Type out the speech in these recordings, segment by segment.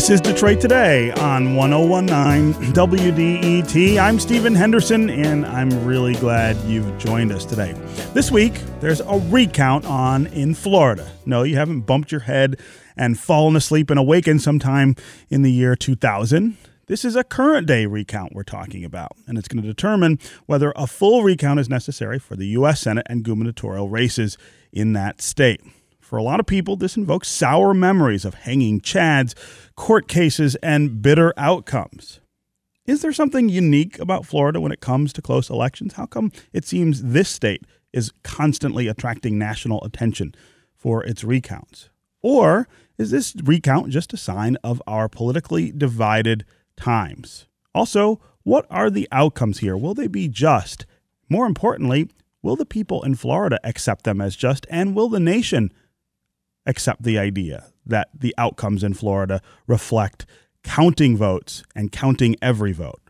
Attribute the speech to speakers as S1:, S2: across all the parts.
S1: This is Detroit Today on 1019 WDET. I'm Stephen Henderson, and I'm really glad you've joined us today. This week, there's a recount on in Florida. No, you haven't bumped your head and fallen asleep and awakened sometime in the year 2000. This is a current day recount we're talking about, and it's going to determine whether a full recount is necessary for the U.S. Senate and gubernatorial races in that state. For a lot of people, this invokes sour memories of hanging chads, court cases, and bitter outcomes. Is there something unique about Florida when it comes to close elections? How come it seems this state is constantly attracting national attention for its recounts? Or is this recount just a sign of our politically divided times? Also, what are the outcomes here? Will they be just? More importantly, will the people in Florida accept them as just? And will the nation accept the idea that the outcomes in Florida reflect counting votes and counting every vote.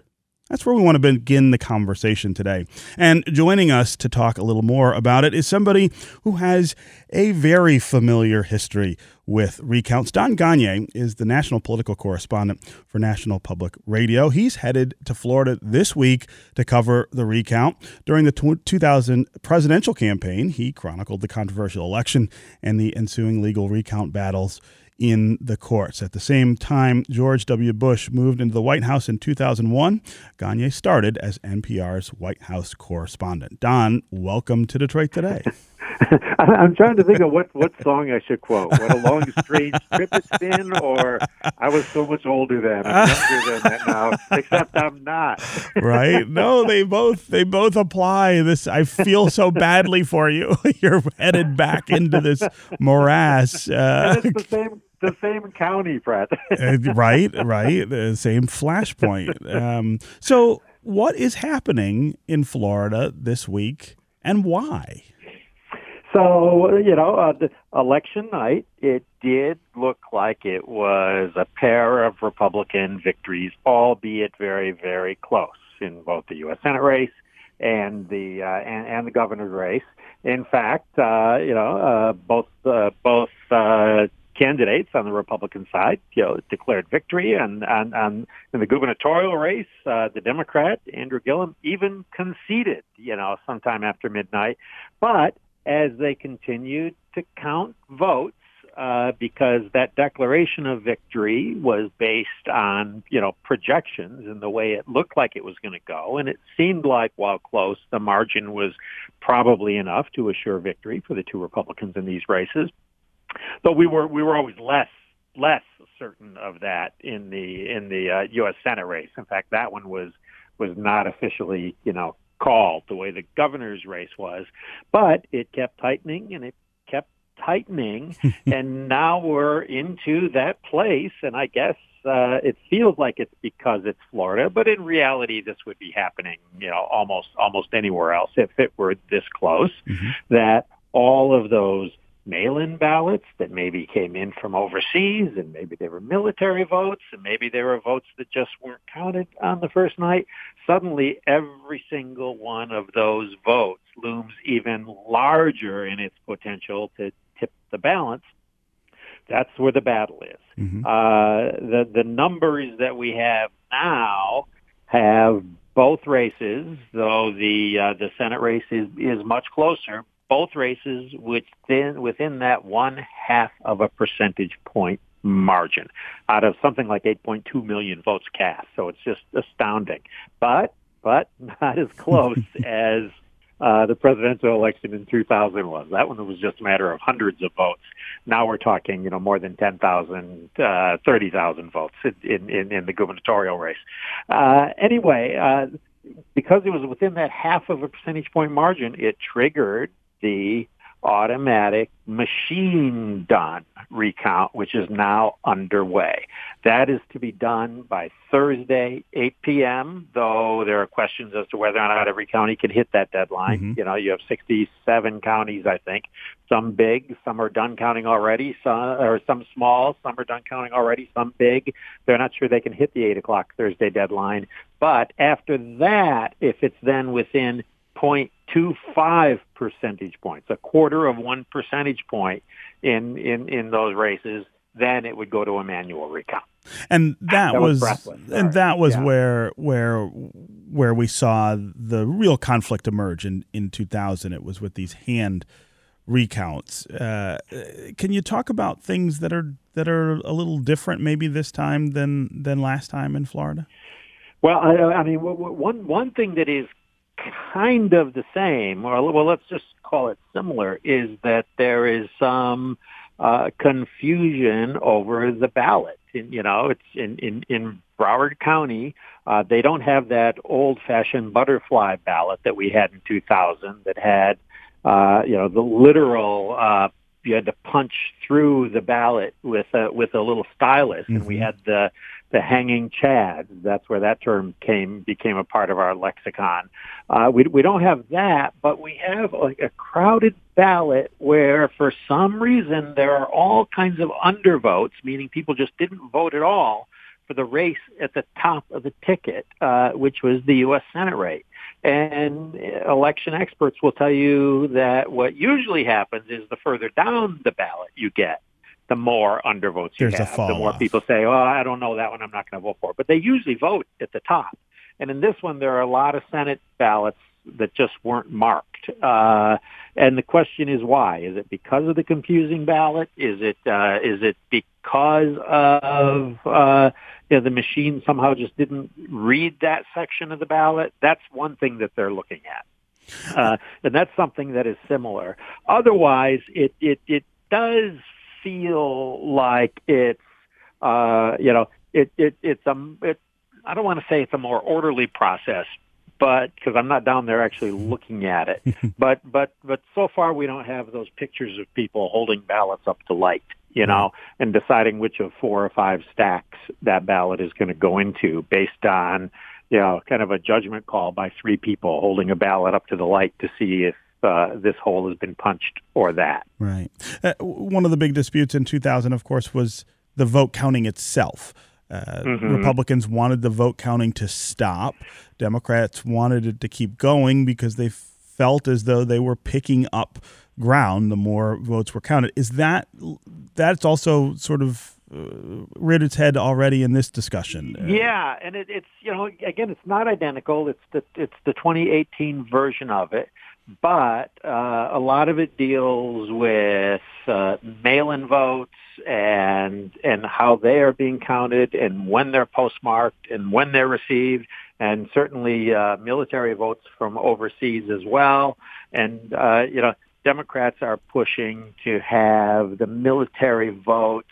S1: That's where we want to begin the conversation today. And joining us to talk a little more about it is somebody who has a very familiar history with recounts. Don Gonyea is the national political correspondent for National Public Radio. He's headed to Florida this week to cover the recount. During the 2000 presidential campaign, he chronicled the controversial election and the ensuing legal recount battles in the courts. At the same time, George W. Bush moved into the White House in 2001. Gonyea started as NPR's White House correspondent. Don, welcome to Detroit Today.
S2: I'm trying to think of what, what song I should quote. What a long, strange trip it's been, or I was so much older then. I'm younger than that now, except I'm not.
S1: right? No, they both they both apply. This I feel so badly for you. You're headed back into this morass.
S2: Uh, it's the same the same county, Broward.
S1: Uh, right, right. The same flashpoint. Um, so, what is happening in Florida this week, and why?
S2: So, you know, uh, election night, it did look like it was a pair of Republican victories, albeit very, very close in both the U.S. Senate race and the uh, and, and the governor's race. In fact, uh, you know, uh, both uh, both uh, candidates on the Republican side, you know, declared victory, and and, and in the gubernatorial race, uh, the Democrat Andrew Gillum even conceded, you know, sometime after midnight, but as they continued to count votes uh, because that declaration of victory was based on you know projections and the way it looked like it was going to go, and it seemed like while close, the margin was probably enough to assure victory for the two Republicans in these races. But we were we were always less less certain of that in the in the uh, U.S. Senate race. In fact, that one was was not officially you know called the way the governor's race was, but it kept tightening and it kept tightening, and now we're into that place. And I guess uh, it feels like it's because it's Florida, but in reality, this would be happening, you know, almost almost anywhere else if it were this close. Mm-hmm. That all of those mail-in ballots that maybe came in from overseas and maybe they were military votes and maybe they were votes that just weren't counted on the first night. Suddenly every single one of those votes looms even larger in its potential to tip the balance. That's where the battle is. Mm-hmm. Uh, the, the numbers that we have now have both races, though the uh, the Senate race is is much closer both races within within that one half of a percentage point margin out of something like 8.2 million votes cast. So it's just astounding, but but not as close as uh, the presidential election in 2000 was. That one was just a matter of hundreds of votes. Now we're talking, you know, more than 10,000, uh, 30,000 votes in, in, in the gubernatorial race. Uh, anyway, uh, because it was within that half of a percentage point margin, it triggered the automatic machine done recount, which is now underway. That is to be done by Thursday, 8 p.m., though there are questions as to whether or not every county can hit that deadline. Mm-hmm. You know, you have 67 counties, I think, some big, some are done counting already, some, or some small, some are done counting already, some big. They're not sure they can hit the 8 o'clock Thursday deadline. But after that, if it's then within 0.25 percentage points, a quarter of one percentage point in, in, in those races, then it would go to a manual recount.
S1: And that, that was, was and that was yeah. where where where we saw the real conflict emerge in in 2000. It was with these hand recounts. Uh, can you talk about things that are that are a little different maybe this time than than last time in Florida?
S2: Well, I, I mean, one one thing that is kind of the same, or well, let's just call it similar, is that there is some uh, confusion over the ballot. In, you know, it's in in, in Broward County. Uh, they don't have that old-fashioned butterfly ballot that we had in 2000 that had, uh, you know, the literal. Uh, you had to punch through the ballot with a with a little stylus, mm-hmm. and we mm-hmm. had the the hanging chad. That's where that term came became a part of our lexicon. Uh, we we don't have that, but we have like a crowded ballot where, for some reason, there are all kinds of undervotes, meaning people just didn't vote at all for the race at the top of the ticket, uh, which was the U.S. Senate race. And election experts will tell you that what usually happens is the further down the ballot you get, the more undervotes you
S1: There's
S2: have, the more people say, "Oh, I don't know that one. I'm not going to vote for." It. But they usually vote at the top. And in this one, there are a lot of Senate ballots that just weren't marked. Uh, and the question is why? Is it because of the confusing ballot? Is it uh, is it because of uh, you know, the machine somehow just didn't read that section of the ballot? That's one thing that they're looking at. Uh, and that's something that is similar. Otherwise, it, it, it does feel like it's uh, you know it, it it's a it, I don't want to say it's a more orderly process, but because I'm not down there actually looking at it, but but but so far we don't have those pictures of people holding ballots up to light, you know, and deciding which of four or five stacks that ballot is going to go into based on you know kind of a judgment call by three people holding a ballot up to the light to see if uh, this hole has been punched or that.
S1: Right. Uh, one of the big disputes in 2000, of course, was the vote counting itself. Uh, mm-hmm. Republicans wanted the vote counting to stop. Democrats wanted it to keep going because they felt as though they were picking up ground the more votes were counted. Is that that's also sort of uh, reared its head already in this discussion?
S2: Yeah, and it, it's you know again it's not identical. It's the it's the 2018 version of it but uh, a lot of it deals with uh, mail-in votes and and how they are being counted and when they're postmarked and when they're received, and certainly uh, military votes from overseas as well. And uh, you know, Democrats are pushing to have the military votes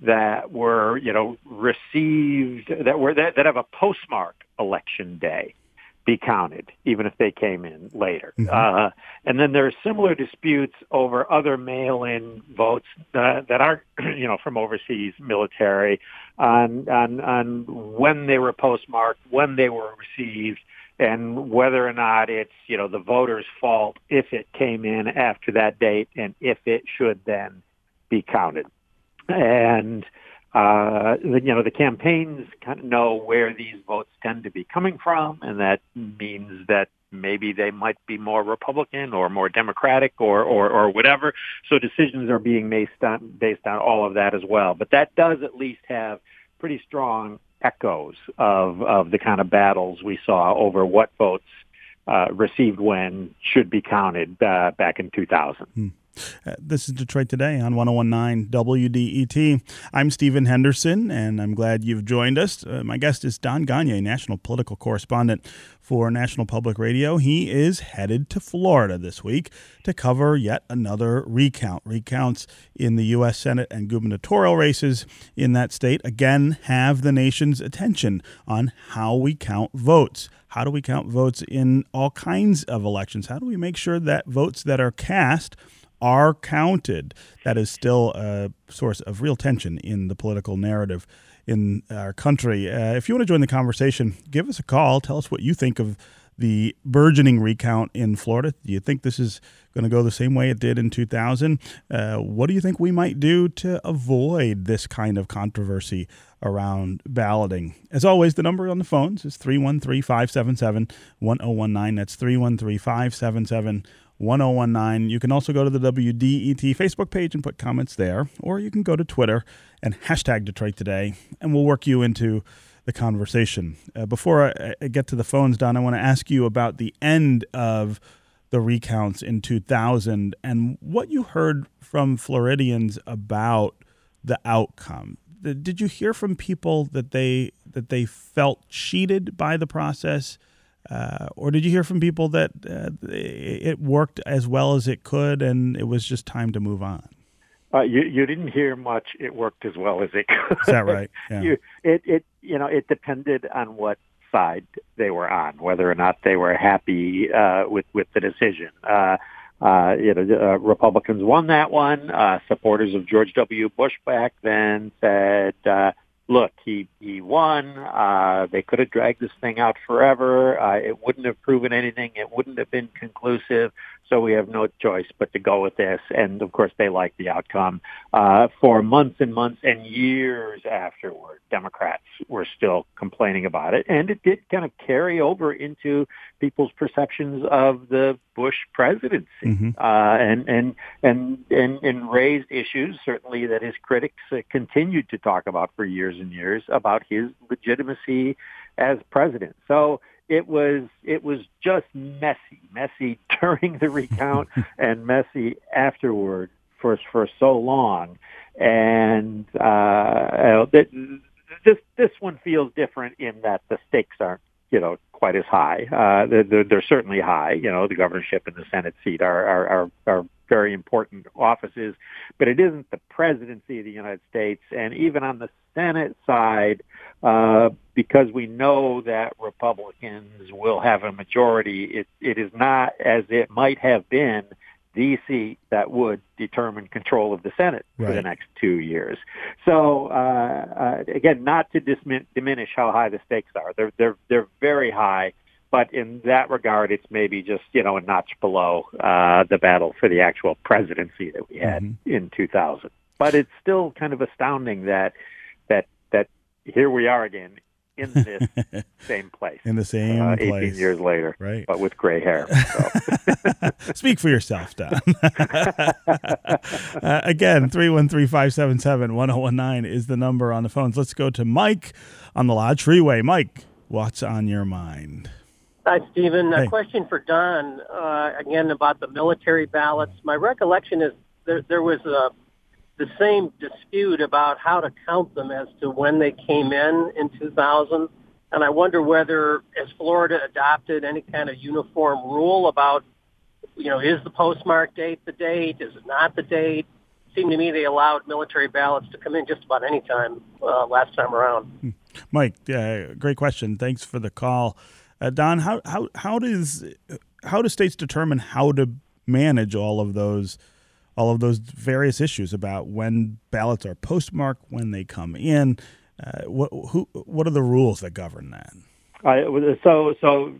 S2: that were you know received that were that, that have a postmark election day be counted, even if they came in later. Mm-hmm. Uh, and then there are similar disputes over other mail-in votes uh, that aren't, you know, from overseas military on, on, on when they were postmarked, when they were received, and whether or not it's, you know, the voter's fault if it came in after that date and if it should then be counted. And, uh, you know, the campaigns kind of know where these votes tend to be coming from, and that means that maybe they might be more Republican or more Democratic or, or, or whatever. So decisions are being based on, based on all of that as well. But that does at least have pretty strong echoes of, of the kind of battles we saw over what votes uh, received when should be counted uh, back in 2000. Hmm.
S1: Uh, this is Detroit Today on 1019 WDET. I'm Stephen Henderson, and I'm glad you've joined us. Uh, my guest is Don Gonyea, national political correspondent for National Public Radio. He is headed to Florida this week to cover yet another recount. Recounts in the U.S. Senate and gubernatorial races in that state again have the nation's attention on how we count votes. How do we count votes in all kinds of elections? How do we make sure that votes that are cast are counted. That is still a source of real tension in the political narrative in our country. Uh, if you want to join the conversation, give us a call. Tell us what you think of the burgeoning recount in Florida. Do you think this is going to go the same way it did in 2000? Uh, what do you think we might do to avoid this kind of controversy around balloting? As always, the number on the phones is 313 577 1019. That's 313 577 1019. You can also go to the WDET Facebook page and put comments there, or you can go to Twitter and hashtag Detroit Today, and we'll work you into the conversation. Uh, before I, I, get to the phones, Don, I want to ask you about the end of the recounts in 2000 and what you heard from Floridians about the outcome. Did you hear from people that they that they felt cheated by the process, uh, or did you hear from people that uh, it worked as well as it could and it was just time to move on?
S2: Uh, you you didn't hear much. It worked as well as it could.
S1: Is that right?
S2: Yeah. you, it it you know it depended on what side they were on, whether or not they were happy uh, with with the decision. Uh, uh, you know, uh, Republicans won that one. Uh, supporters of George W. Bush back then said, uh, "Look, he he won. Uh, they could have dragged this thing out forever. Uh, it wouldn't have proven anything. It wouldn't have been conclusive. So we have no choice but to go with this. And of course, they like the outcome. Uh, for months and months and years afterward, Democrats were still complaining about it. And it did kind of carry over into people's perceptions of the Bush presidency mm-hmm. uh, and, and, and, and, and raised issues, certainly that his critics uh, continued to talk about for years and years about his legitimacy as president. So it was it was just messy, messy during the recount and messy afterward for for so long, and uh, this this one feels different in that the stakes aren't you know quite as high. Uh, they're, they're certainly high. You know, the governorship and the Senate seat are are are, are very important offices, but it isn't the presidency of the United States. And even on the Senate side, uh, because we know that Republicans will have a majority, it, it is not as it might have been the seat that would determine control of the Senate right. for the next two years. So uh, uh, again, not to dismin- diminish how high the stakes are, they're they're they're very high. But in that regard, it's maybe just you know a notch below uh, the battle for the actual presidency that we had mm-hmm. in 2000. But it's still kind of astounding that that that here we are again in this same place.
S1: In the same uh,
S2: 18
S1: place.
S2: years later.
S1: Right.
S2: But with gray hair.
S1: So. Speak for yourself, Don. uh, again, 313 577 1019 is the number on the phones. Let's go to Mike on the Lodge Freeway. Mike, what's on your mind?
S3: Hi, Stephen.
S1: Hey.
S3: A question for Don, uh, again, about the military ballots. My recollection is there, there was a the same dispute about how to count them as to when they came in in 2000. And I wonder whether, as Florida adopted any kind of uniform rule about, you know, is the postmark date the date? Is it not the date? It seemed to me they allowed military ballots to come in just about any time uh, last time around. Hmm.
S1: Mike, uh, great question. Thanks for the call. Uh, Don, how, how, how does how do states determine how to manage all of those all of those various issues about when ballots are postmarked, when they come in. Uh, what who what are the rules that govern that?
S2: Uh, so so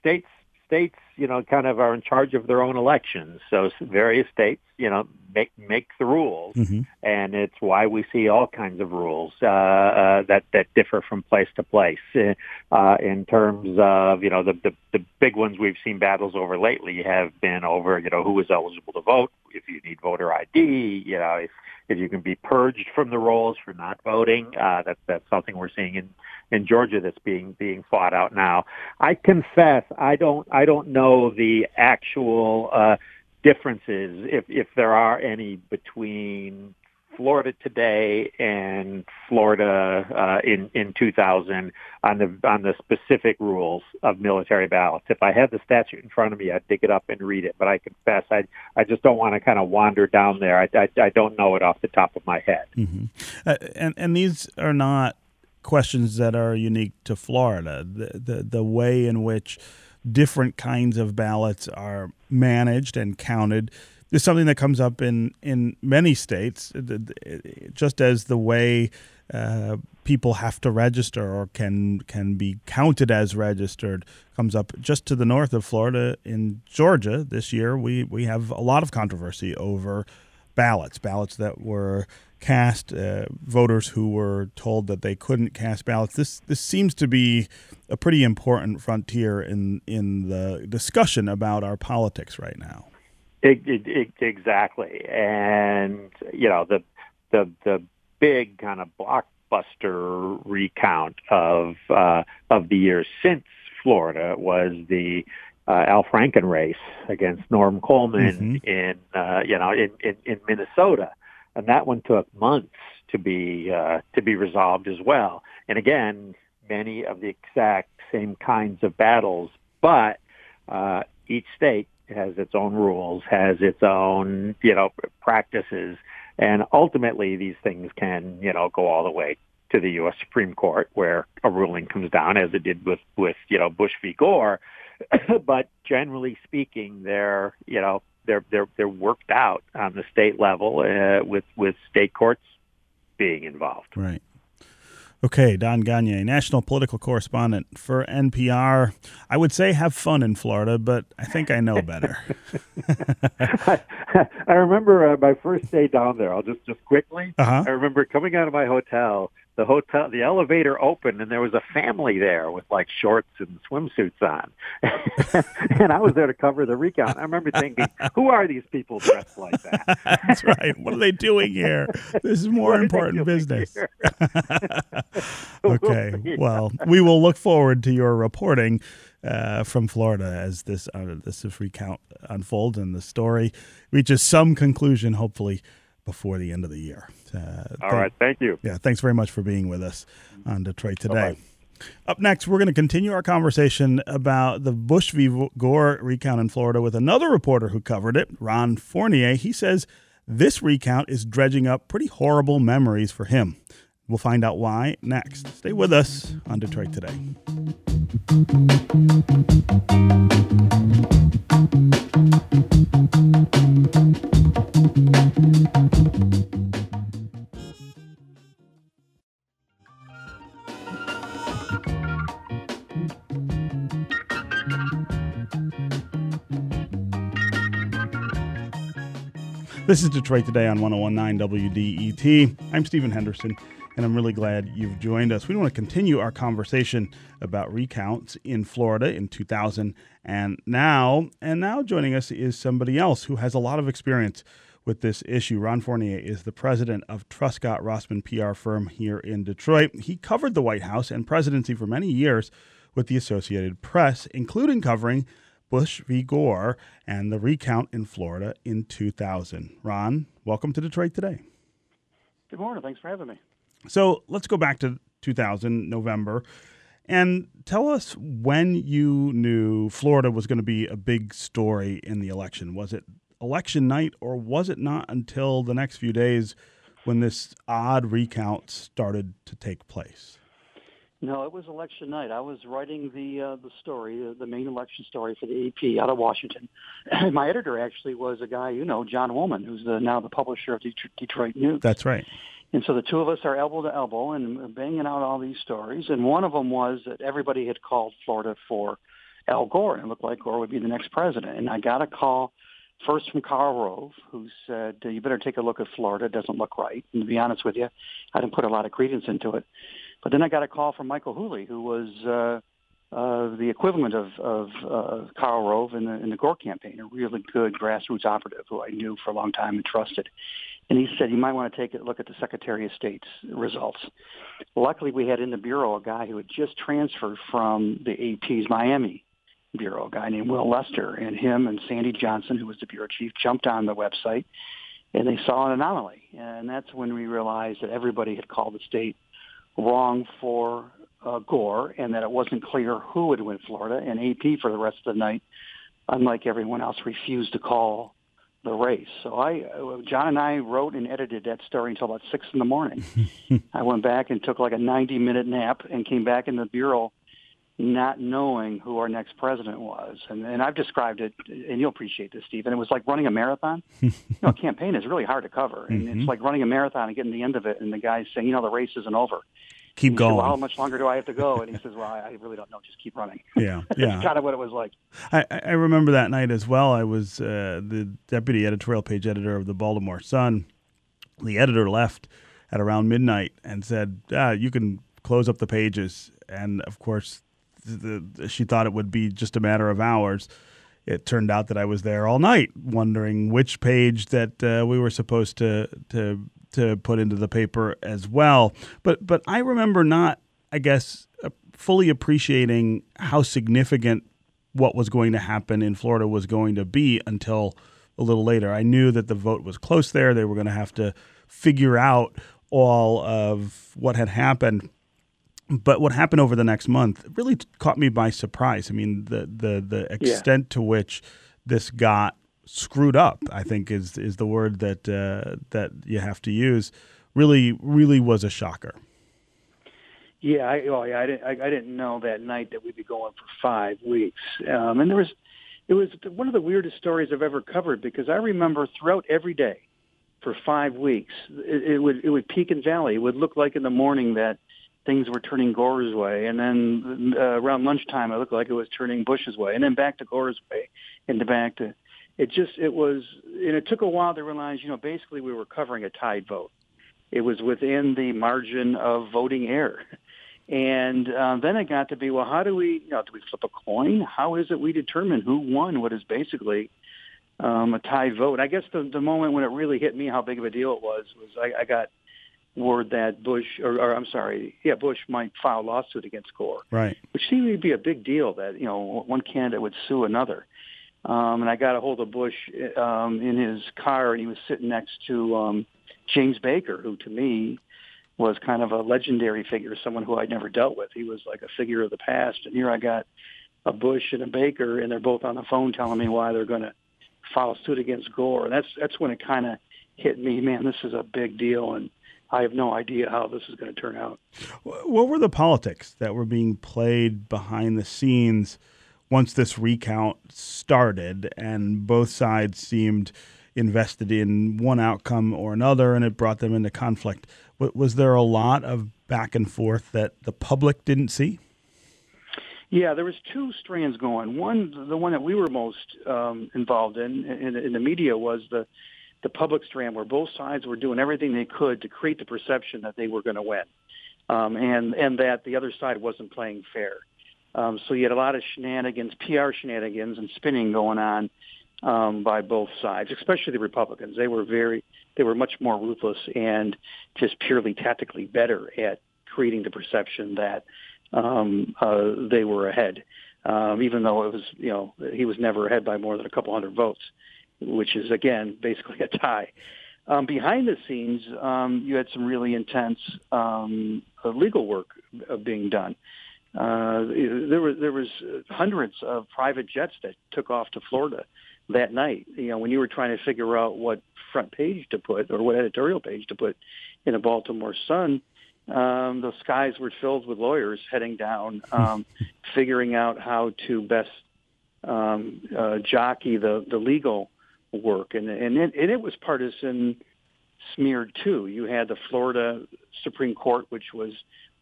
S2: states states you know kind of are in charge of their own elections. So various states you know make make the rules, mm-hmm. and it's why we see all kinds of rules uh, uh, that that differ from place to place. Uh, in terms of you know the, the the big ones we've seen battles over lately have been over you know who is eligible to vote, if you need voter ID, you know if if you can be purged from the rolls for not voting. Uh, that's that's something we're seeing in in Georgia that's being being fought out now. I confess I don't I don't know the actual. Uh, differences, if if there are any, between Florida today and Florida uh, in in 2000 on the on the specific rules of military ballots. If I had the statute in front of me, I'd dig it up and read it. But I confess, I I just don't want to kind of wander down there. I, I, I don't know it off the top of my head.
S1: Mm-hmm. Uh, and and these are not questions that are unique to Florida. The the, the way in which different kinds of ballots are managed and counted is something that comes up in, in many states, just as the way uh, people have to register or can can be counted as registered comes up just to the north of Florida in Georgia this year. We we have a lot of controversy over ballots, ballots that were cast, uh, voters who were told that they couldn't cast ballots. This this seems to be a pretty important frontier in in the discussion about our politics right now.
S2: It, it, it, exactly, and you know the the the big kind of blockbuster recount of uh, of the years since Florida was the uh, Al Franken race against Norm Coleman mm-hmm. in uh, you know in, in, in Minnesota, and that one took months to be uh, to be resolved as well. And again, many of the exact same kinds of battles, but uh, each state has its own rules, has its own you know practices, and ultimately these things can you know go all the way to the U.S. Supreme Court, where a ruling comes down, as it did with with you know Bush v. Gore. but generally speaking, they're you know they're they're they're worked out on the state level uh, with with state courts being involved.
S1: Right. Okay, Don Gonyea, national political correspondent for NPR. I would say have fun in Florida, but I think I know better.
S2: I, I, remember uh, my first day down there. I'll just just quickly. Uh-huh. I remember coming out of my hotel the hotel, the elevator opened, and there was a family there with like shorts and swimsuits on. and I was there to cover the recount. I remember thinking, "Who are these people dressed like that?"
S1: That's right. What are they doing here? This is more important business. okay. Well, we will look forward to your reporting. Uh, from Florida as this uh, this recount unfolds and the story reaches some conclusion, hopefully before the end of the year.
S2: Uh, All th- right, thank you.
S1: Yeah, thanks very much for being with us on Detroit Today. Bye-bye. Up next, we're going to continue our conversation about the Bush v. Gore recount in Florida with another reporter who covered it, Ron Fournier. He says this recount is dredging up pretty horrible memories for him. We'll find out why next. Stay with us on Detroit Today. This is Detroit Today on 1019 WDET. I'm Stephen Henderson, and I'm really glad you've joined us. We want to continue our conversation about recounts in Florida in 2000 and now. And now joining us is somebody else who has a lot of experience with this issue. Ron Fournier is the president of Truscott Rossman PR firm here in Detroit. He covered the White House and presidency for many years with the Associated Press, including covering Bush v. Gore and the recount in Florida in 2000. Ron, welcome to Detroit today.
S4: Good morning. Thanks for having me.
S1: So let's go back to 2000, November, and tell us when you knew Florida was going to be a big story in the election. Was it election night, or was it not until the next few days when this odd recount started to take place?
S4: No, it was election night. I was writing the uh, the story, the, the main election story for the AP out of Washington. And my editor actually was a guy you know, John Wolman, who's the, now the publisher of Detroit News.
S1: That's right.
S4: And so the two of us are elbow to elbow and banging out all these stories. And one of them was that everybody had called Florida for Al Gore, and it looked like Gore would be the next president. And I got a call first from Karl Rove, who said, you better take a look at Florida. It doesn't look right. And to be honest with you, I didn't put a lot of credence into it. But then I got a call from Michael Whouley, who was uh, uh, the equivalent of, of uh, Karl Rove in the, in the Gore campaign, a really good grassroots operative who I knew for a long time and trusted. And he said, you might want to take a look at the Secretary of State's results. Luckily, we had in the Bureau a guy who had just transferred from the AP's Miami Bureau, a guy named Will Lester. And him and Sandy Johnson, who was the Bureau Chief, jumped on the website and they saw an anomaly. And that's when we realized that everybody had called the state wrong for uh, Gore and that it wasn't clear who would win Florida. And AP for the rest of the night, unlike everyone else, refused to call the race. So I, John and I wrote and edited that story until about six in the morning. I went back and took like a 90 minute nap and came back in the bureau not knowing who our next president was. And, and I've described it, and you'll appreciate this, Stephen. It was like running a marathon. you know, a campaign is really hard to cover. And mm-hmm. it's like running a marathon and getting to the end of it, and the guy's saying, you know, the race isn't over.
S1: Keep going.
S4: Said, well, how much longer do I have to go? And he says, well, I, really don't know. Just keep running.
S1: Yeah, yeah.
S4: Kind of what it was like.
S1: I, I remember that night as well. I was uh, the deputy editorial page editor of the Baltimore Sun. The editor left at around midnight and said, ah, you can close up the pages. And of course, the, she thought it would be just a matter of hours. it turned out that I was there all night, wondering which page that uh, we were supposed to to to put into the paper as well. But but I remember not, I guess, uh, fully appreciating how significant what was going to happen in Florida was going to be until a little later. I knew that the vote was close there. They were going to have to figure out all of what had happened. But what happened over the next month really caught me by surprise. I mean, the the the extent yeah. to which this got screwed up, I think is is the word that uh, that you have to use. Really, really was a shocker.
S4: Yeah, I, oh, yeah, I didn't. I, I didn't know that night that we'd be going for five weeks, um, and there was, it was one of the weirdest stories I've ever covered because I remember throughout every day, for five weeks, it, it would it would peak and valley. It would look like in the morning that things were turning Gore's way, and then uh, around lunchtime it looked like it was turning Bush's way, and then back to Gore's way, and back to. It just it was, and it took a while to realize, you know, basically we were covering a tied vote. It was within the margin of voting error. And uh, then it got to be, well, how do we, you know, do we flip a coin? How is it we determine who won what is basically um, a tie vote? I guess the, the moment when it really hit me how big of a deal it was was I, I got word that Bush, or, or I'm sorry, yeah, Bush might file a lawsuit against Gore,
S1: right?
S4: Which seemed to be a big deal that you know one candidate would sue another. Um, and I got a hold of Bush um, in his car, and he was sitting next to um, James Baker, who to me was kind of a legendary figure, someone who I'd never dealt with. He was like a figure of the past. And here I got a Bush and a Baker, and they're both on the phone telling me why they're going to file suit against Gore. And that's that's when it kind of hit me, man, this is a big deal, and I have no idea how this is going to turn out.
S1: What were the politics that were being played behind the scenes once this recount started, and both sides seemed invested in one outcome or another, and it brought them into conflict? was there a lot of back and forth that the public didn't see?
S4: Yeah, there was two strands going. One, the one that we were most um, involved in, in, in the media, was the the public strand, where both sides were doing everything they could to create the perception that they were going to win, um, and and that the other side wasn't playing fair. Um, so you had a lot of shenanigans, PR shenanigans, and spinning going on um, by both sides, especially the Republicans. They were very, they were much more ruthless and just purely tactically better at creating the perception that um, uh, they were ahead, um, even though it was, you know, he was never ahead by more than a couple hundred votes, which is again basically a tie. Um, behind the scenes, um, you had some really intense um, legal work uh, being done. Uh, there was there was hundreds of private jets that took off to Florida that night. You know, when you were trying to figure out what front page to put or what editorial page to put in a Baltimore Sun, um, the skies were filled with lawyers heading down, um, figuring out how to best um, uh, jockey the, the legal work. And, and, it, and it was partisan smeared too. You had the Florida Supreme Court, which was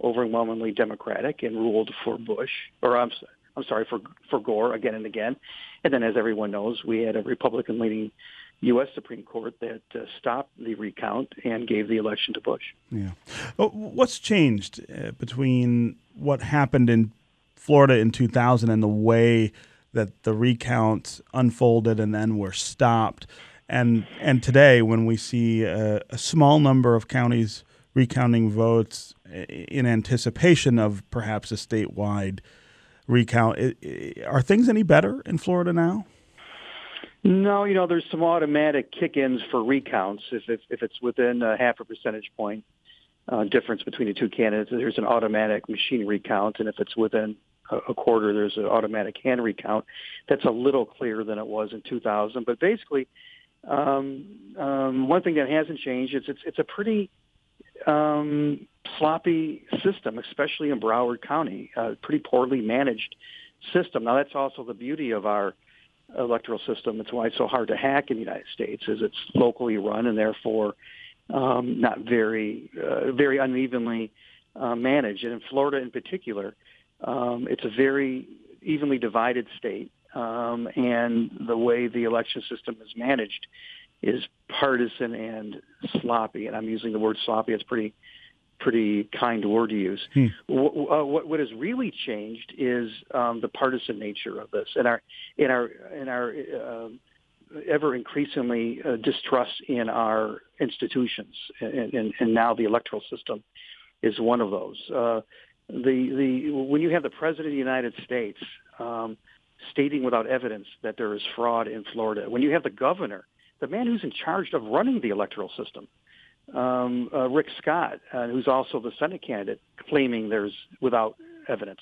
S4: overwhelmingly Democratic and ruled for Bush, or I'm, I'm sorry, for, for Gore again and again. And then, as everyone knows, we had a Republican-leaning U.S. Supreme Court that uh, stopped the recount and gave the election to Bush.
S1: Yeah. What's changed uh, between what happened in Florida in 2000 and the way that the recounts unfolded and then were stopped? And, and today, when we see a, a small number of counties recounting votes uh, in anticipation of perhaps a statewide recount. Are things any better in Florida now?
S4: No, you know, there's some automatic kick-ins for recounts if if, if it's within a half a percentage point uh, difference between the two candidates. There's an automatic machine recount, and if it's within a, quarter, there's an automatic hand recount. That's a little clearer than it was in 2000. But basically, um, um, one thing that hasn't changed is it's it's a pretty um, sloppy system, especially in Broward County, a pretty poorly managed system. Now, that's also the beauty of our electoral system. It's why it's so hard to hack in the United States, is it's locally run and therefore um, not very, uh, very unevenly uh, managed. And in Florida, in particular, um, it's a very evenly divided state, um, and the way the election system is managed is partisan and sloppy. And I'm using the word sloppy; it's pretty pretty kind word to use. Hmm. What, uh, what, what has really changed is um, the partisan nature of this, and our in our in our uh, ever increasingly uh, distrust in our institutions, and, and, and, now the electoral system is one of those. Uh, the the when you have the president of the United States um, stating without evidence that there is fraud in Florida, when you have the governor, the man who's in charge of running the electoral system, um, uh, Rick Scott, uh, who's also the Senate candidate, claiming there's without evidence.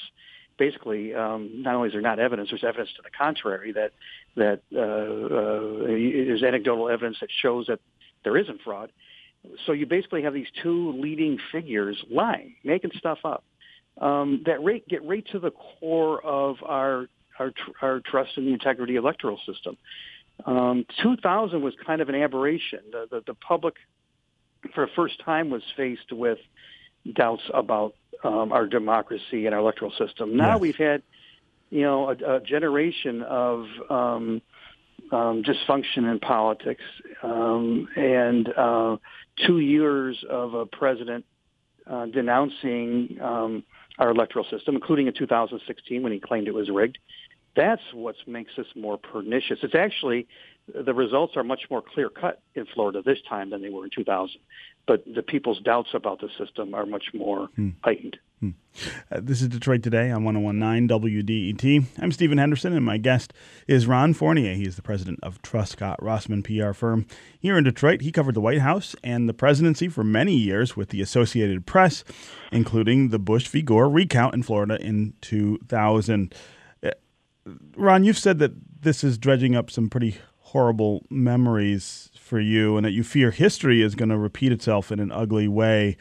S4: Basically, um, not only is there not evidence, there's evidence to the contrary that that uh, uh, there's anecdotal evidence that shows that there isn't fraud. So you basically have these two leading figures lying, making stuff up um, that rate, get right to the core of our our, tr- our trust in the integrity electoral system. Um, 2000 was kind of an aberration. The, the, the public for the first time was faced with doubts about um, our democracy and our electoral system. Now yes. we've had, you know, a, a generation of um, um, dysfunction in politics um, and uh, two years of a president uh, denouncing um, our electoral system, including in 2016 when he claimed it was rigged. That's what makes this more pernicious. It's actually the results are much more clear cut in Florida this time than they were in 2000. But the people's doubts about the system are much more hmm. heightened. Hmm.
S1: Uh, this is Detroit Today on 1019 WDET. I'm Stephen Henderson, and my guest is Ron Fournier. He is the president of Truscott Rossman PR firm. Here in Detroit, he covered the White House and the presidency for many years with the Associated Press, including the Bush v. Gore recount in Florida in 2000. Ron, you've said that this is dredging up some pretty horrible memories for you and that you fear history is going to repeat itself in an ugly way.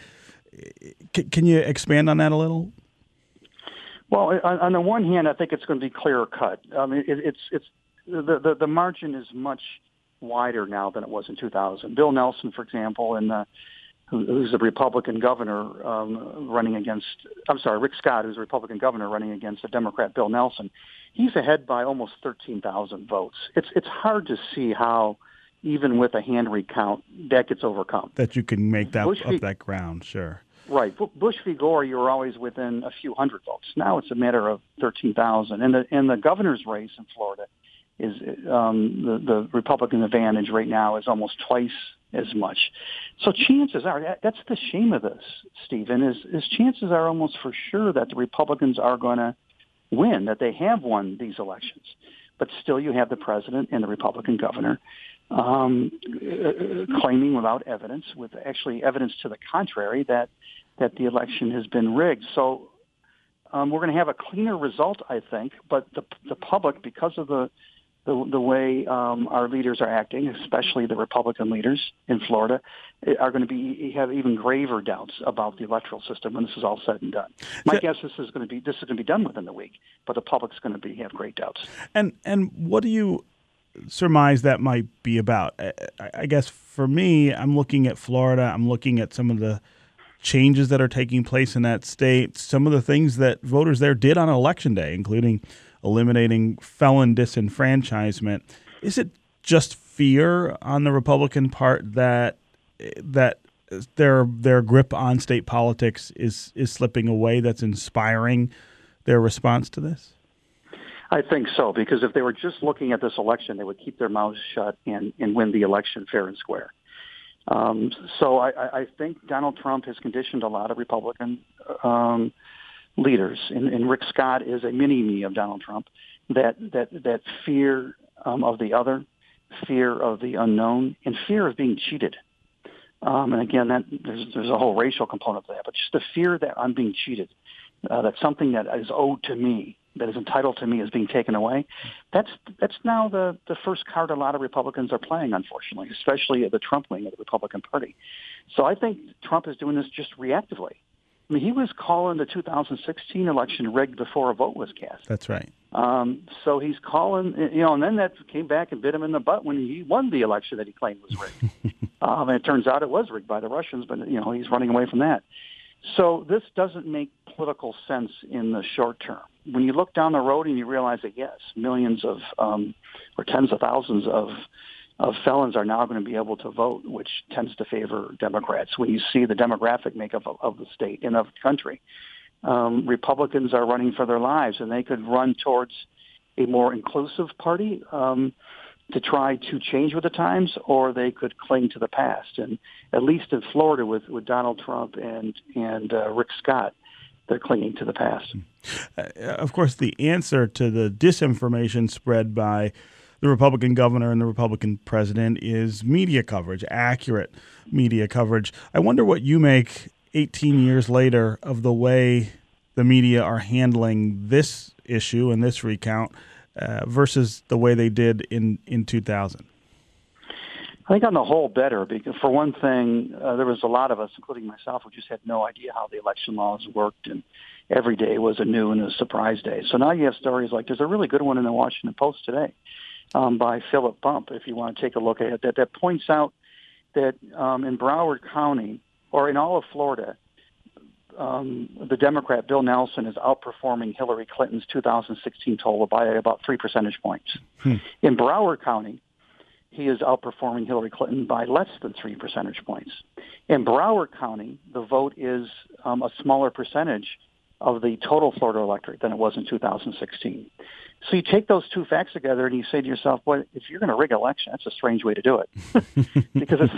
S1: C- can you expand on that a little?
S4: Well, on, on, the one hand, I think it's going to be clearer cut. I mean, it, it's it's the, the the margin is much wider now than it was in 2000. Bill Nelson, for example, and the who's a Republican governor um, running against, I'm sorry, Rick Scott, who's a Republican governor running against a Democrat, Bill Nelson. He's ahead by almost 13,000 votes. It's it's hard to see how, even with a hand recount, that gets overcome.
S1: That you can make that Bush up v, that ground, sure.
S4: Right. Bush v. Gore, you were always within a few hundred votes. Now it's a matter of 13,000. And the, and the governor's race in Florida is um, the, the Republican advantage right now is almost twice as much. So chances are that's the shame of this, Stephen, is, is chances are almost for sure that the Republicans are going to win, that they have won these elections. But still, you have the president and the Republican governor um, claiming without evidence, with actually evidence to the contrary, that that the election has been rigged. So um, we're going to have a cleaner result, I think. But the the public, because of the the, the way um, our leaders are acting, especially the Republican leaders in Florida, eh, are going to be have even graver doubts about the electoral system when this is all said and done. My so, guess this is going to be this is going to be done within the week, but the public's going to be have great doubts.
S1: And and what do you surmise that might be about? I, I guess for me, I'm looking at Florida. I'm looking at some of the changes that are taking place in that state, some of the things that voters there did on election day, including eliminating felon disenfranchisement. Is it just fear on the Republican part that that their their grip on state politics is is slipping away that's inspiring their response to this?
S4: I think so because if they were just looking at this election, they would keep their mouths shut and, and win the election fair and square. Um, so I, I think Donald Trump has conditioned a lot of Republican um, leaders, and, and Rick Scott is a mini me of Donald Trump, that that that fear um, of the other, fear of the unknown, and fear of being cheated. Um, and again, that there's there's a whole racial component to that, but just the fear that I'm being cheated, uh, that something that is owed to me, that is entitled to me, is being taken away. That's that's now the the first card a lot of Republicans are playing, unfortunately, especially the Trump wing of the Republican Party. So I think Trump is doing this just reactively. I mean, he was calling the 2016 election rigged before a vote was cast.
S1: That's right.
S4: Um, so he's calling, you know, and then that came back and bit him in the butt when he won the election that he claimed was rigged. um, and it turns out it was rigged by the Russians, but you know he's running away from that. So this doesn't make political sense in the short term. When you look down the road and you realize that yes, millions of um, or tens of thousands of of felons are now going to be able to vote, which tends to favor Democrats. When you see the demographic makeup of, of the state and of the country, um, Republicans are running for their lives, and they could run towards a more inclusive party um, to try to change with the times, or they could cling to the past. And at least in Florida, with, with Donald Trump and and uh, Rick Scott, they're clinging to the past.
S1: Uh, of course, the answer to the disinformation spread by the Republican governor and the Republican president is media coverage, accurate media coverage. I wonder what you make 18 years later of the way the media are handling this issue and this recount uh, versus the way they did in, in 2000.
S4: I think on the whole better because for one thing, uh, there was a lot of us, including myself, who just had no idea how the election laws worked and every day was a new and a surprise day. So now you have stories like there's a really good one in the Washington Post today um, by Philip Bump, if you want to take a look at it, that, that points out that um, in Broward County or in all of Florida, um, the Democrat Bill Nelson is outperforming Hillary Clinton's 2016 total by about three percentage points. Hmm. In Broward County, he is outperforming Hillary Clinton by less than three percentage points. In Broward County, the vote is um, a smaller percentage of the total Florida electorate than it was in 2016. So you take those two facts together and you say to yourself, well, if you're going to rig an election, that's a strange way to do it. because it's,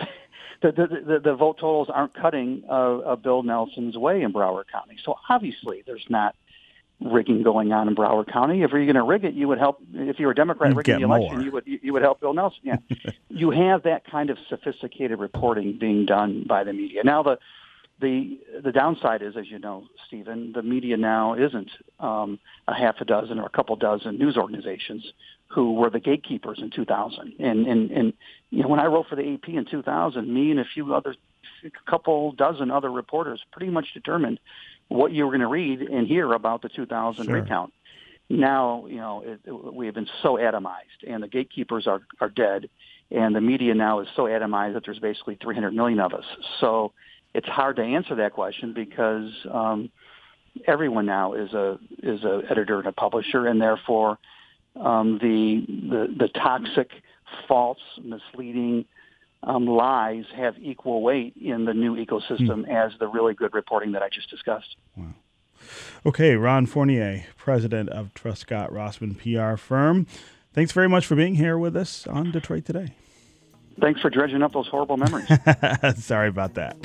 S4: the, the, the, the vote totals aren't cutting uh, uh, Bill Nelson's way in Broward County. So obviously there's not rigging going on in Broward County. If you're going to rig it, you would help. If you were a Democrat
S1: You'd
S4: rigging the election,
S1: more.
S4: you would you would help Bill Nelson. Yeah, you have that kind of sophisticated reporting being done by the media. Now the the the downside is, as you know, Stephen, the media now isn't um, a half a dozen or a couple dozen news organizations who were the gatekeepers in 2000. And and and you know, when I wrote for the AP in 2000, me and a few other, a couple dozen other reporters, pretty much determined what you were going to read and hear about the 2000
S1: Sure.
S4: recount. Now, you know, it, it, we have been so atomized, and the gatekeepers are are dead, and the media now is so atomized that there's basically 300 million of us. So it's hard to answer that question because um, everyone now is a is a editor and a publisher, and therefore um, the, the the toxic, false, misleading um, lies have equal weight in the new ecosystem as the really good reporting that I just discussed. Wow.
S1: Okay, Ron Fournier, president of Truscott Rossman PR firm. Thanks very much for being here with us on Detroit Today.
S4: Thanks for dredging up those horrible memories.
S1: Sorry about that.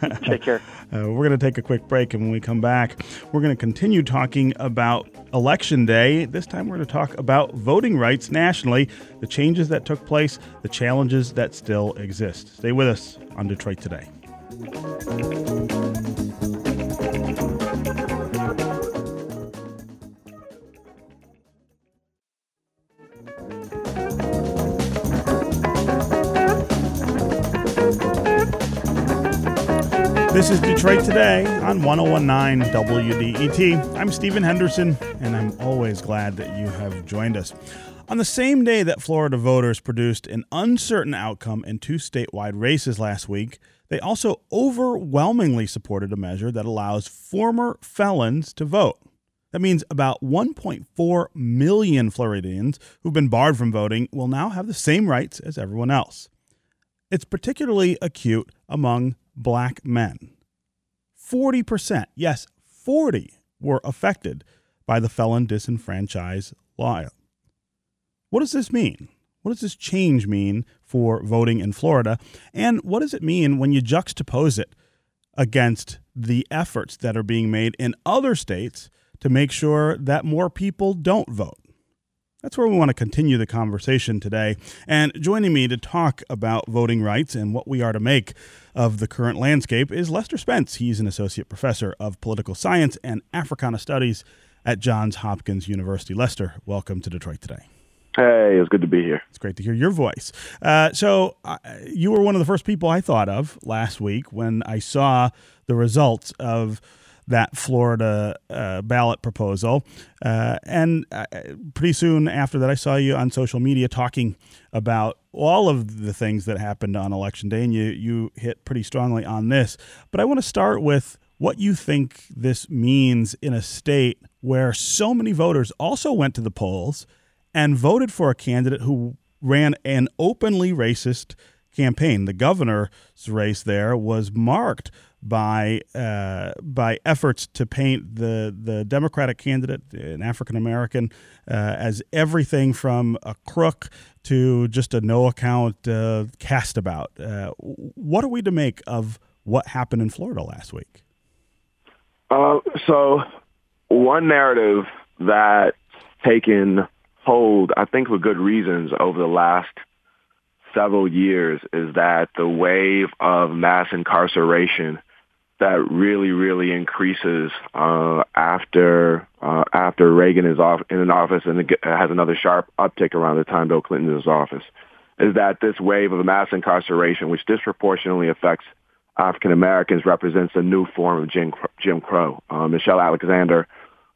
S4: Take care.
S1: Uh, we're going to take a quick break, and when we come back, we're going to continue talking about Election Day. This time, we're going to talk about voting rights nationally, the changes that took place, the challenges that still exist. Stay with us on Detroit Today. This is Detroit Today on 1019 WDET. I'm Stephen Henderson, and I'm always glad that you have joined us. On the same day that Florida voters produced an uncertain outcome in two statewide races last week, they also overwhelmingly supported a measure that allows former felons to vote. That means about 1.4 million Floridians who've been barred from voting will now have the same rights as everyone else. It's particularly acute among black men. 40%, yes, 40 were affected by the felon disenfranchise law. What does this mean? What does this change mean for voting in Florida? And what does it mean when you juxtapose it against the efforts that are being made in other states to make sure that more people don't vote? That's where we want to continue the conversation today. And joining me to talk about voting rights and what we are to make of the current landscape is Lester Spence. He's an associate professor of political science and Africana studies at Johns Hopkins University. Lester, welcome to Detroit today.
S5: Hey, it's good to be here.
S1: It's great to hear your voice. Uh, so, uh, you were one of the first people I thought of last week when I saw the results of that Florida uh, ballot proposal. Uh, and uh, pretty soon after that, I saw you on social media talking about all of the things that happened on election day, and you, you hit pretty strongly on this. But I want to start with what you think this means in a state where so many voters also went to the polls and voted for a candidate who ran an openly racist campaign. The governor's race there was marked by uh, by efforts to paint the the Democratic candidate, an African American, uh, as everything from a crook to just a no account uh, cast about. Uh, what are we to make of what happened in Florida last week?
S5: Uh, so, one narrative that's taken hold, I think, for good reasons over the last several years, is that the wave of mass incarceration that really, really increases uh, after uh, after Reagan is off in an office and has another sharp uptick around the time Bill Clinton is in office. Is that this wave of mass incarceration, which disproportionately affects African Americans, represents a new form of Jim, Jim Crow. Uh, Michelle Alexander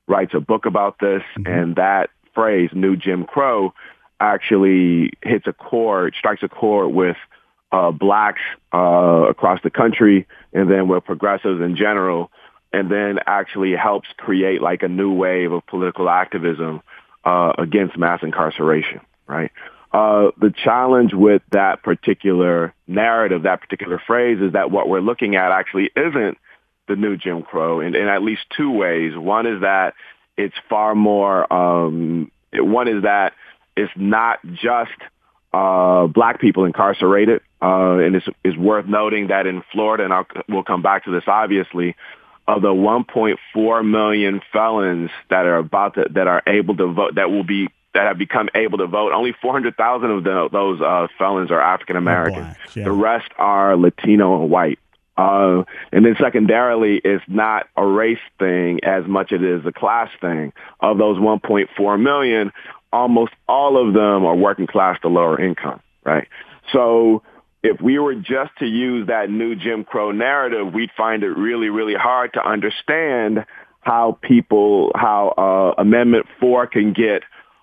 S5: writes a book about this, mm-hmm. and that phrase, "New Jim Crow," actually hits a chord, strikes a chord with uh, blacks uh, across the country, and then with progressives in general, and then actually helps create like a new wave of political activism uh, against mass incarceration. Right. Uh, the challenge with that particular narrative, that particular phrase, is that what we're looking at actually isn't the new Jim Crow in, in at least two ways. One is that it's far more. Um, one is that it's not just uh, black people incarcerated. Uh, and it's, it's worth noting that in Florida, and I'll, we'll come back to this obviously, of the 1.4 million felons that are about to, that are able to vote, that will be that have become able to vote. Only 400,000 of the, those uh, felons are African American. Yeah. The rest are Latino and white. Uh, and then secondarily, it's not a race thing as much as it is a class thing. Of those 1.4 million, almost all of them are working class to lower income, right? So if we were just to use that new Jim Crow narrative, we'd find it really, really hard to understand how people, how uh, Amendment 4 can get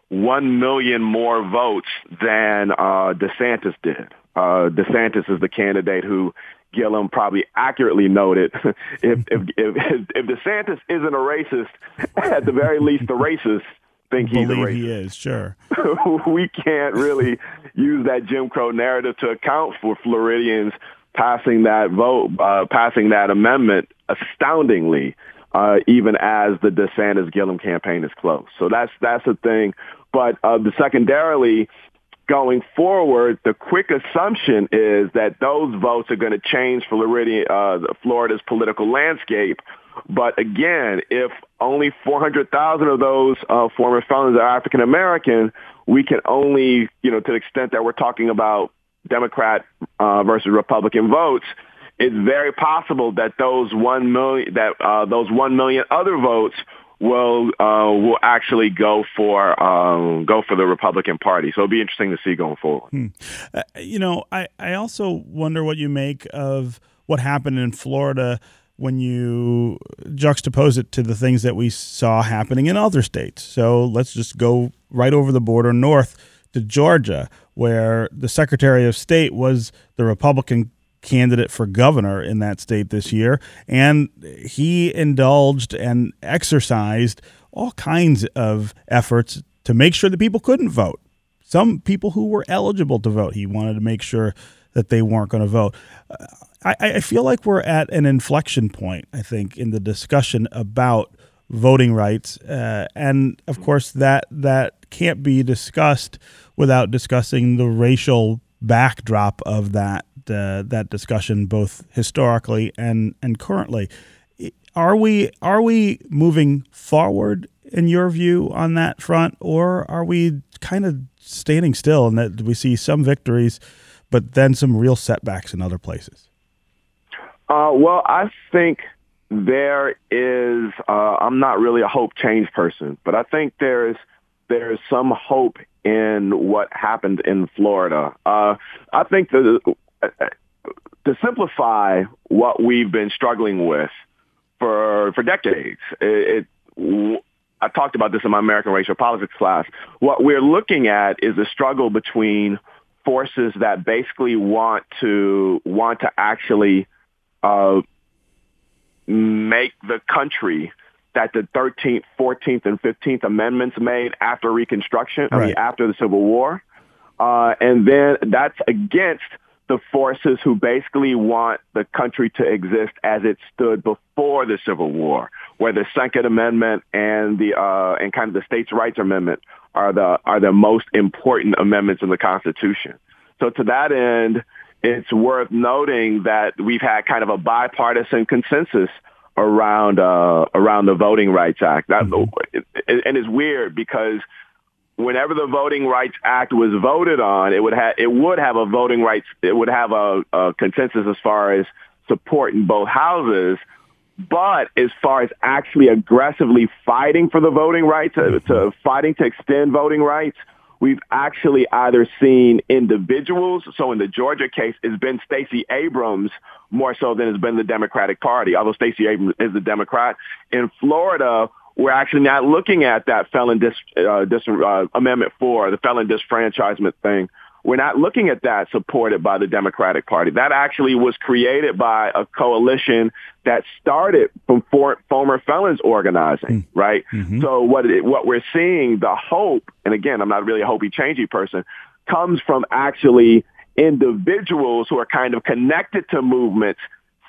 S5: 1 million more votes than uh, DeSantis did. Uh, DeSantis is the candidate who Gillum probably accurately noted if, if, if, if DeSantis isn't a racist, at the very least the racist think he's
S1: Believe
S5: a racist.
S1: he is, sure.
S5: we can't really use that Jim Crow narrative to account for Floridians passing that vote, uh, passing that amendment astoundingly, uh, even as the DeSantis Gillum campaign is close. So that's that's the thing. But uh, the secondarily, going forward, the quick assumption is that those votes are going to change Florida, uh, Florida's political landscape but again, if only 400,000 of those uh, former felons are African American, we can only, you know, to the extent that we're talking about Democrat uh, versus Republican votes, it's very possible that those one million that uh, those one million other votes will uh, will actually go for um, go for the Republican Party. So it'll be interesting to see going forward.
S1: Hmm. Uh, you know, I I also wonder what you make of what happened in Florida when you juxtapose it to the things that we saw happening in other states. So let's just go right over the border north to Georgia, where the Secretary of State was the Republican candidate for governor in that state this year. And he indulged and exercised all kinds of efforts to make sure that people couldn't vote. Some people who were eligible to vote, he wanted to make sure that they weren't going to vote. I, I feel like we're at an inflection point, I think, in the discussion about voting rights. Uh, and of course, that, that can't be discussed without discussing the racial backdrop of that, uh, that discussion, both historically and, and currently. Are we, are we moving forward in your view on that front, or are we kind of standing still and that we see some victories, but then some real setbacks in other places?
S5: Uh, well, I think there is. Uh, I'm not really a hope change person, but I think there's there's some hope in what happened in Florida. Uh, I think the to simplify what we've been struggling with for for decades. It, it, I talked about this in my American racial politics class. What we're looking at is a struggle between forces that basically want to want to actually uh, make the country that the 13th, 14th, and 15th Amendments made after Reconstruction, right. I mean, after the Civil War, Uh, and then that's against the forces who basically want the country to exist as it stood before the Civil War, where the Second Amendment and the uh, and kind of the States' Rights Amendment are the are the most important amendments in the Constitution. So to that end, it's worth noting that we've had kind of a bipartisan consensus around uh, around the Voting Rights Act. That, mm-hmm. and it's weird because whenever the Voting Rights Act was voted on, it would have it would have a voting rights it would have a, a consensus as far as support in both houses. But as far as actually aggressively fighting for the voting rights, to, to fighting to extend voting rights, we've actually either seen individuals. So in the Georgia case, it's been Stacey Abrams more so than it's been the Democratic Party, although Stacey Abrams is a Democrat. In Florida, we're actually not looking at that felon dis, uh, dis uh, amendment for the felon disfranchisement thing. We're not looking at that supported by the Democratic Party. That actually was created by a coalition that started from for, former felons organizing, mm. right? Mm-hmm. So what it, what we're seeing, the hope, and again, I'm not really a hopey changey person, comes from actually individuals who are kind of connected to movements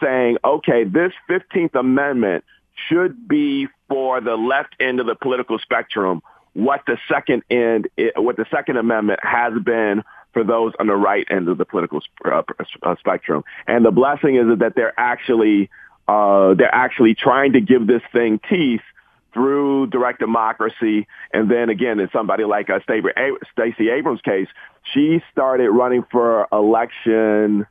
S5: saying, okay, this 15th Amendment should be for the left end of the political spectrum what the second end, what the Second Amendment has been for those on the right end of the political uh, uh, spectrum. And the blessing is that they're actually uh, they're actually trying to give this thing teeth through direct democracy. And then again, in somebody like uh, Stacey Abrams' case, she started running for election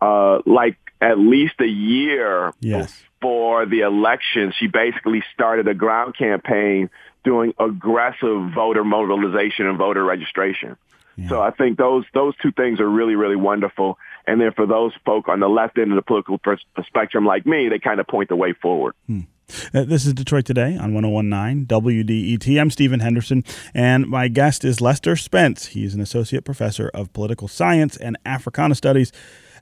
S5: uh, like at least a year
S1: yes
S5: for the election, she basically started a ground campaign doing aggressive voter mobilization and voter registration. Yeah. So I think those those two things are really really wonderful. And then for those folk on the left end of the political spectrum like me, they kind of point the way forward.
S1: Hmm. Uh, this is Detroit Today on 1019 WDET. I'm Stephen Henderson, and my guest is Lester Spence. He's an associate professor of political science and Africana studies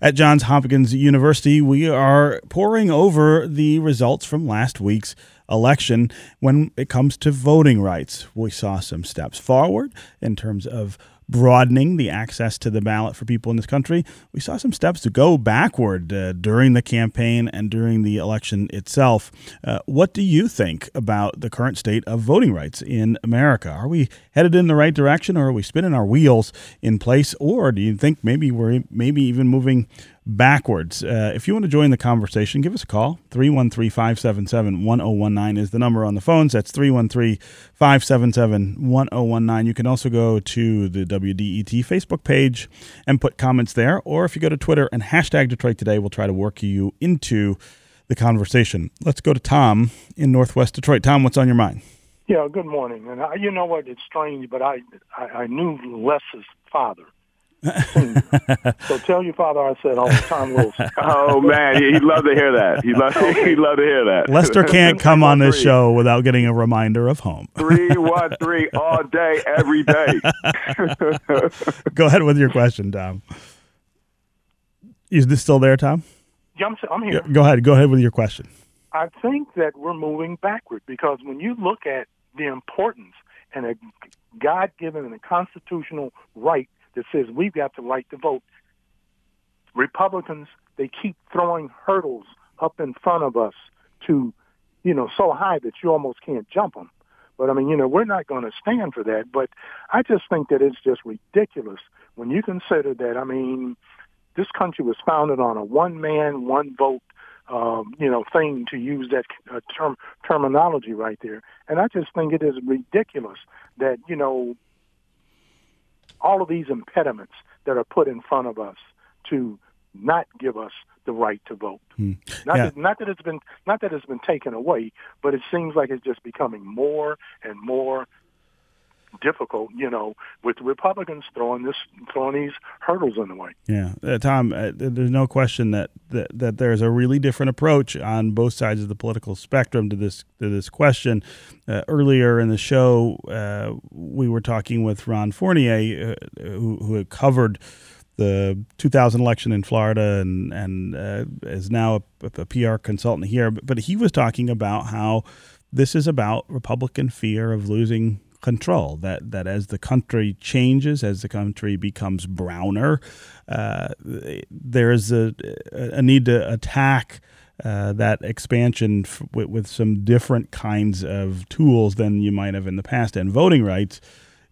S1: at Johns Hopkins University, we are poring over the results from last week's election when it comes to voting rights. We saw some steps forward in terms of broadening the access to the ballot for people in this country. We saw some steps to go backward uh, during the campaign and during the election itself. Uh, what do you think about the current state of voting rights in America? Are we headed in the right direction, or are we spinning our wheels in place, or do you think maybe we're maybe even moving backwards. Uh, if you want to join the conversation, give us a call. 313 577 1019 is the number on the phones. That's 313 577 1019. You can also go to the WDET Facebook page and put comments there. Or if you go to Twitter and hashtag Detroit Today, we'll try to work you into the conversation. Let's go to Tom in Northwest Detroit. Tom, what's on your mind?
S6: Yeah, good morning. And I, you know what? It's strange, but I, I, I knew Les's father Hmm. so tell your father I said all the time, Wilson.
S5: oh man, he'd love to hear that. He'd love, he'd love to hear that.
S1: Lester can't come on this show without getting a reminder of home.
S5: three one three all day, every day.
S1: Go ahead with your question, Tom. Is this still there, Tom?
S6: Yeah, I'm, I'm here.
S1: Go ahead. Go ahead with your question.
S6: I think that we're moving backward because when you look at the importance and a God-given and a constitutional right that says we've got the right to vote. Republicans, they keep throwing hurdles up in front of us to, you know, so high that you almost can't jump them. But I mean, you know, we're not going to stand for that. But I just think that it's just ridiculous when you consider that. I mean, this country was founded on a one man, one vote, um, you know, thing to use that uh, term terminology right there. And I just think it is ridiculous that you know all of these impediments that are put in front of us to not give us the right to vote. Hmm. Not, yeah. that, not that it's been not that it's been taken away, but it seems like it's just becoming more and more difficult, you know, with Republicans throwing this throwing these hurdles in the way.
S1: Yeah, uh, Tom, uh, there's no question that, that that there's a really different approach on both sides of the political spectrum to this to this question. Uh, earlier in the show, uh, we were talking with Ron Fournier, uh, who, who had covered the 2000 election in Florida and and uh, is now a, a, PR consultant here. But, but he was talking about how this is about Republican fear of losing control. That that as the country changes, as the country becomes browner, uh, there is a, a need to attack. Uh, that expansion f- with, with some different kinds of tools than you might have in the past, and voting rights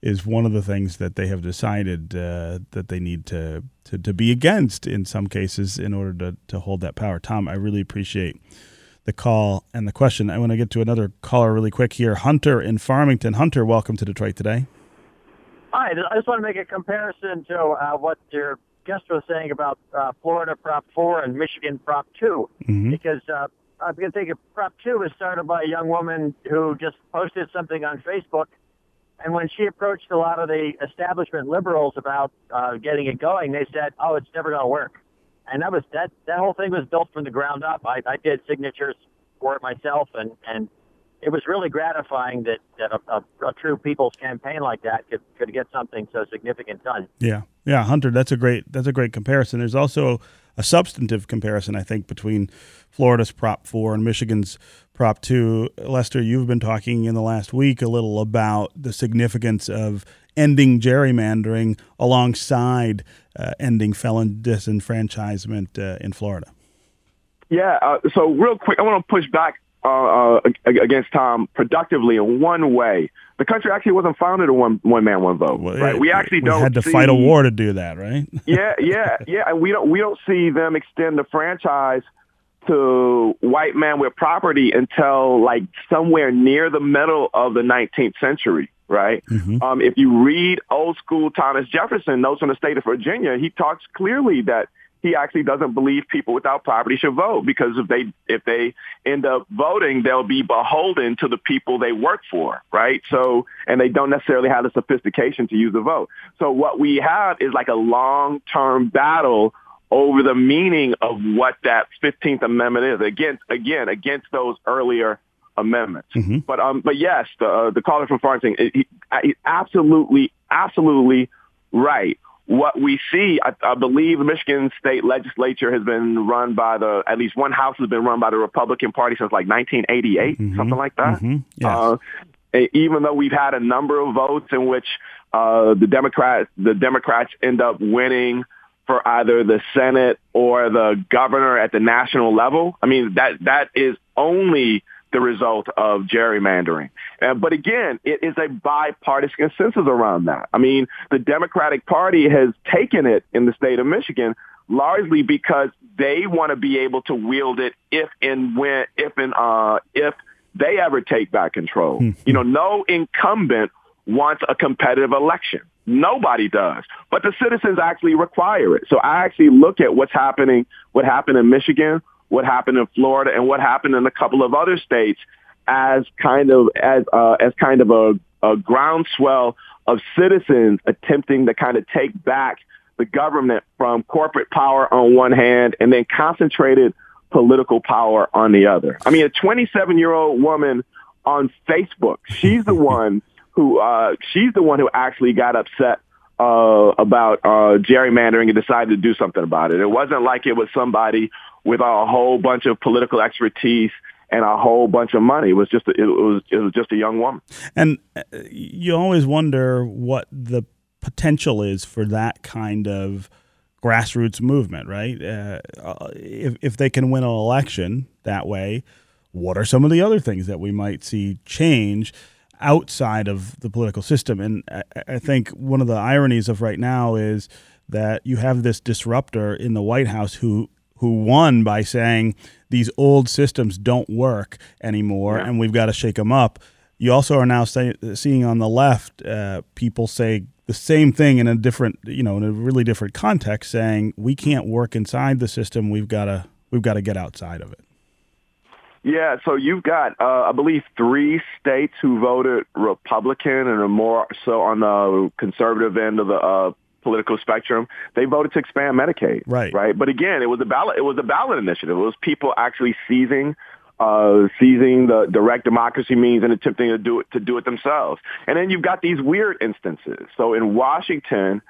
S1: is one of the things that they have decided uh, that they need to, to, to be against in some cases in order to, to hold that power. Tom, I really appreciate the call and the question. I want to get to another caller really quick here. Hunter in Farmington. Hunter, welcome to Detroit today.
S7: Hi, I just want to make a comparison to uh, what your guest was saying about uh, Florida Prop 4 and Michigan Prop 2,
S1: Mhm.
S7: because uh, I'm going to think of Prop 2 was started by a young woman who just posted something on Facebook, and when she approached a lot of the establishment liberals about uh, getting it going, they said, "Oh, it's never going to work," and that was that. That whole thing was built from the ground up. I, I did signatures for it myself, and and it was really gratifying that that a, a, a true people's campaign like that could could get something so significant done.
S1: Yeah, yeah, Hunter. That's a great. That's a great comparison. There's also a substantive comparison, I think, between Florida's Prop Four and Michigan's Prop Two. Lester, you've been talking in the last week a little about the significance of ending gerrymandering alongside ending felon disenfranchisement uh, in Florida.
S5: Yeah. Uh, so real quick, I want to push back uh, uh, against Tom productively in one way. The country actually wasn't founded on one one man one vote,
S1: Well,
S5: right? We actually
S1: we
S5: don't
S1: had to
S5: see,
S1: fight a war to do that, right?
S5: yeah, yeah, yeah. And we don't we don't see them extend the franchise to white men with property until like somewhere near the middle of the 19th century, right?
S1: Mhm.
S5: Um, if you read old school Thomas Jefferson notes on the state of Virginia, he talks clearly that he actually doesn't believe people without property should vote because if they if they end up voting, they'll be beholden to the people they work for, right? So and they don't necessarily have the sophistication to use the vote. So what we have is like a long term battle over the meaning of what that 15th Amendment is against again against those earlier amendments.
S1: Mhm.
S5: But um, but yes, the uh, the caller from Farmington, he, he, absolutely absolutely right. What we see, I, I believe, the Michigan State Legislature has been run by the at least one house has been run by the Republican Party since like 1988,
S1: Mhm.
S5: something like that.
S1: Mhm. Yes.
S5: Uh, even though we've had a number of votes in which uh, the Democrats the Democrats end up winning for either the Senate or the governor at the national level. I mean that that is only the result of gerrymandering. Uh, but again, it is a bipartisan consensus around that. I mean, the Democratic Party has taken it in the state of Michigan largely because they want to be able to wield it if and when if and uh if they ever take back control. you know, no incumbent wants a competitive election. Nobody does. But the citizens actually require it. So I actually look at what's happening, what happened in Michigan, what happened in Florida, and what happened in a couple of other states as kind of as uh, as kind of a, a groundswell of citizens attempting to kind of take back the government from corporate power on one hand and then concentrated political power on the other. I mean, a 27 year old woman on Facebook, she's the one who uh, she's the one who actually got upset uh, about uh, gerrymandering and decided to do something about it. It wasn't like it was somebody with a whole bunch of political expertise and a whole bunch of money. It was just a, it was it was just a young woman.
S1: And uh, you always wonder what the potential is for that kind of grassroots movement, right? Uh, uh, if, if they can win an election that way, what are some of the other things that we might see change outside of the political system? And I, I think one of the ironies of right now is that you have this disruptor in the White House who who won by saying these old systems don't work anymore and we've got to shake them up. You also are now say, seeing on the left uh, people say the same thing in a different, you know, in a really different context, saying we can't work inside the system. We've got to we've got to get outside of it.
S5: Yeah, so you've got, uh, I believe, three states who voted Republican and are more so on the conservative end of the uh, political spectrum. They voted to expand Medicaid,
S1: Right.
S5: Right, but again, it was a ballot. It was a ballot initiative. It was people actually seizing. Uh, seizing the direct democracy means and attempting to do it to do it themselves, and then you've got these weird instances. So in Washington,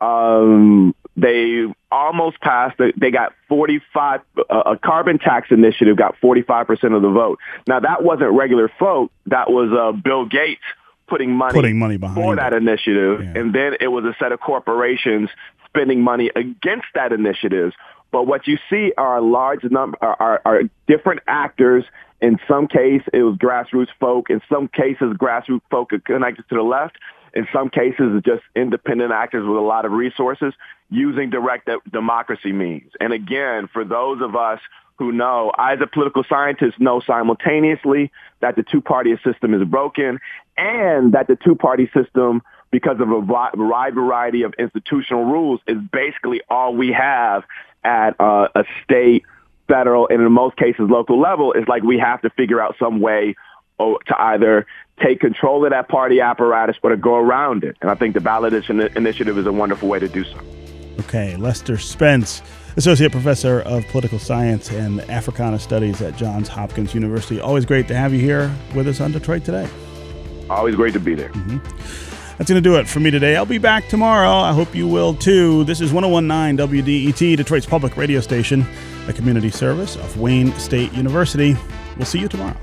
S5: um, they almost passed. They got 45. Uh, a carbon tax initiative got 45 percent of the vote. Now that wasn't regular vote. That was uh, Bill Gates putting money,
S1: putting money behind
S5: for that
S1: it.
S5: initiative,
S1: Yeah.
S5: and then it was a set of corporations spending money against that initiative. But what you see are large number are, are, are different actors. In some case, it was grassroots folk. In some cases, grassroots folk are connected to the left. In some cases, it's just independent actors with a lot of resources using direct de- democracy means. And again, for those of us who know, I as a political scientist know simultaneously that the two-party system is broken and that the two-party system, because of a wide variety of institutional rules, is basically all we have at uh, a state, federal, and in most cases local level. It's like we have to figure out some way oh, to either take control of that party apparatus or to go around it. And I think the ballot initiative is a wonderful way to do so.
S1: Okay, Lester Spence, Associate Professor of Political Science and Africana Studies at Johns Hopkins University. Always great to have you here with us on Detroit Today.
S5: Always great to be there. Mm-hmm.
S1: That's going to do it for me today. I'll be back tomorrow. I hope you will too. This is 1019 WDET, Detroit's public radio station, a community service of Wayne State University. We'll see you tomorrow.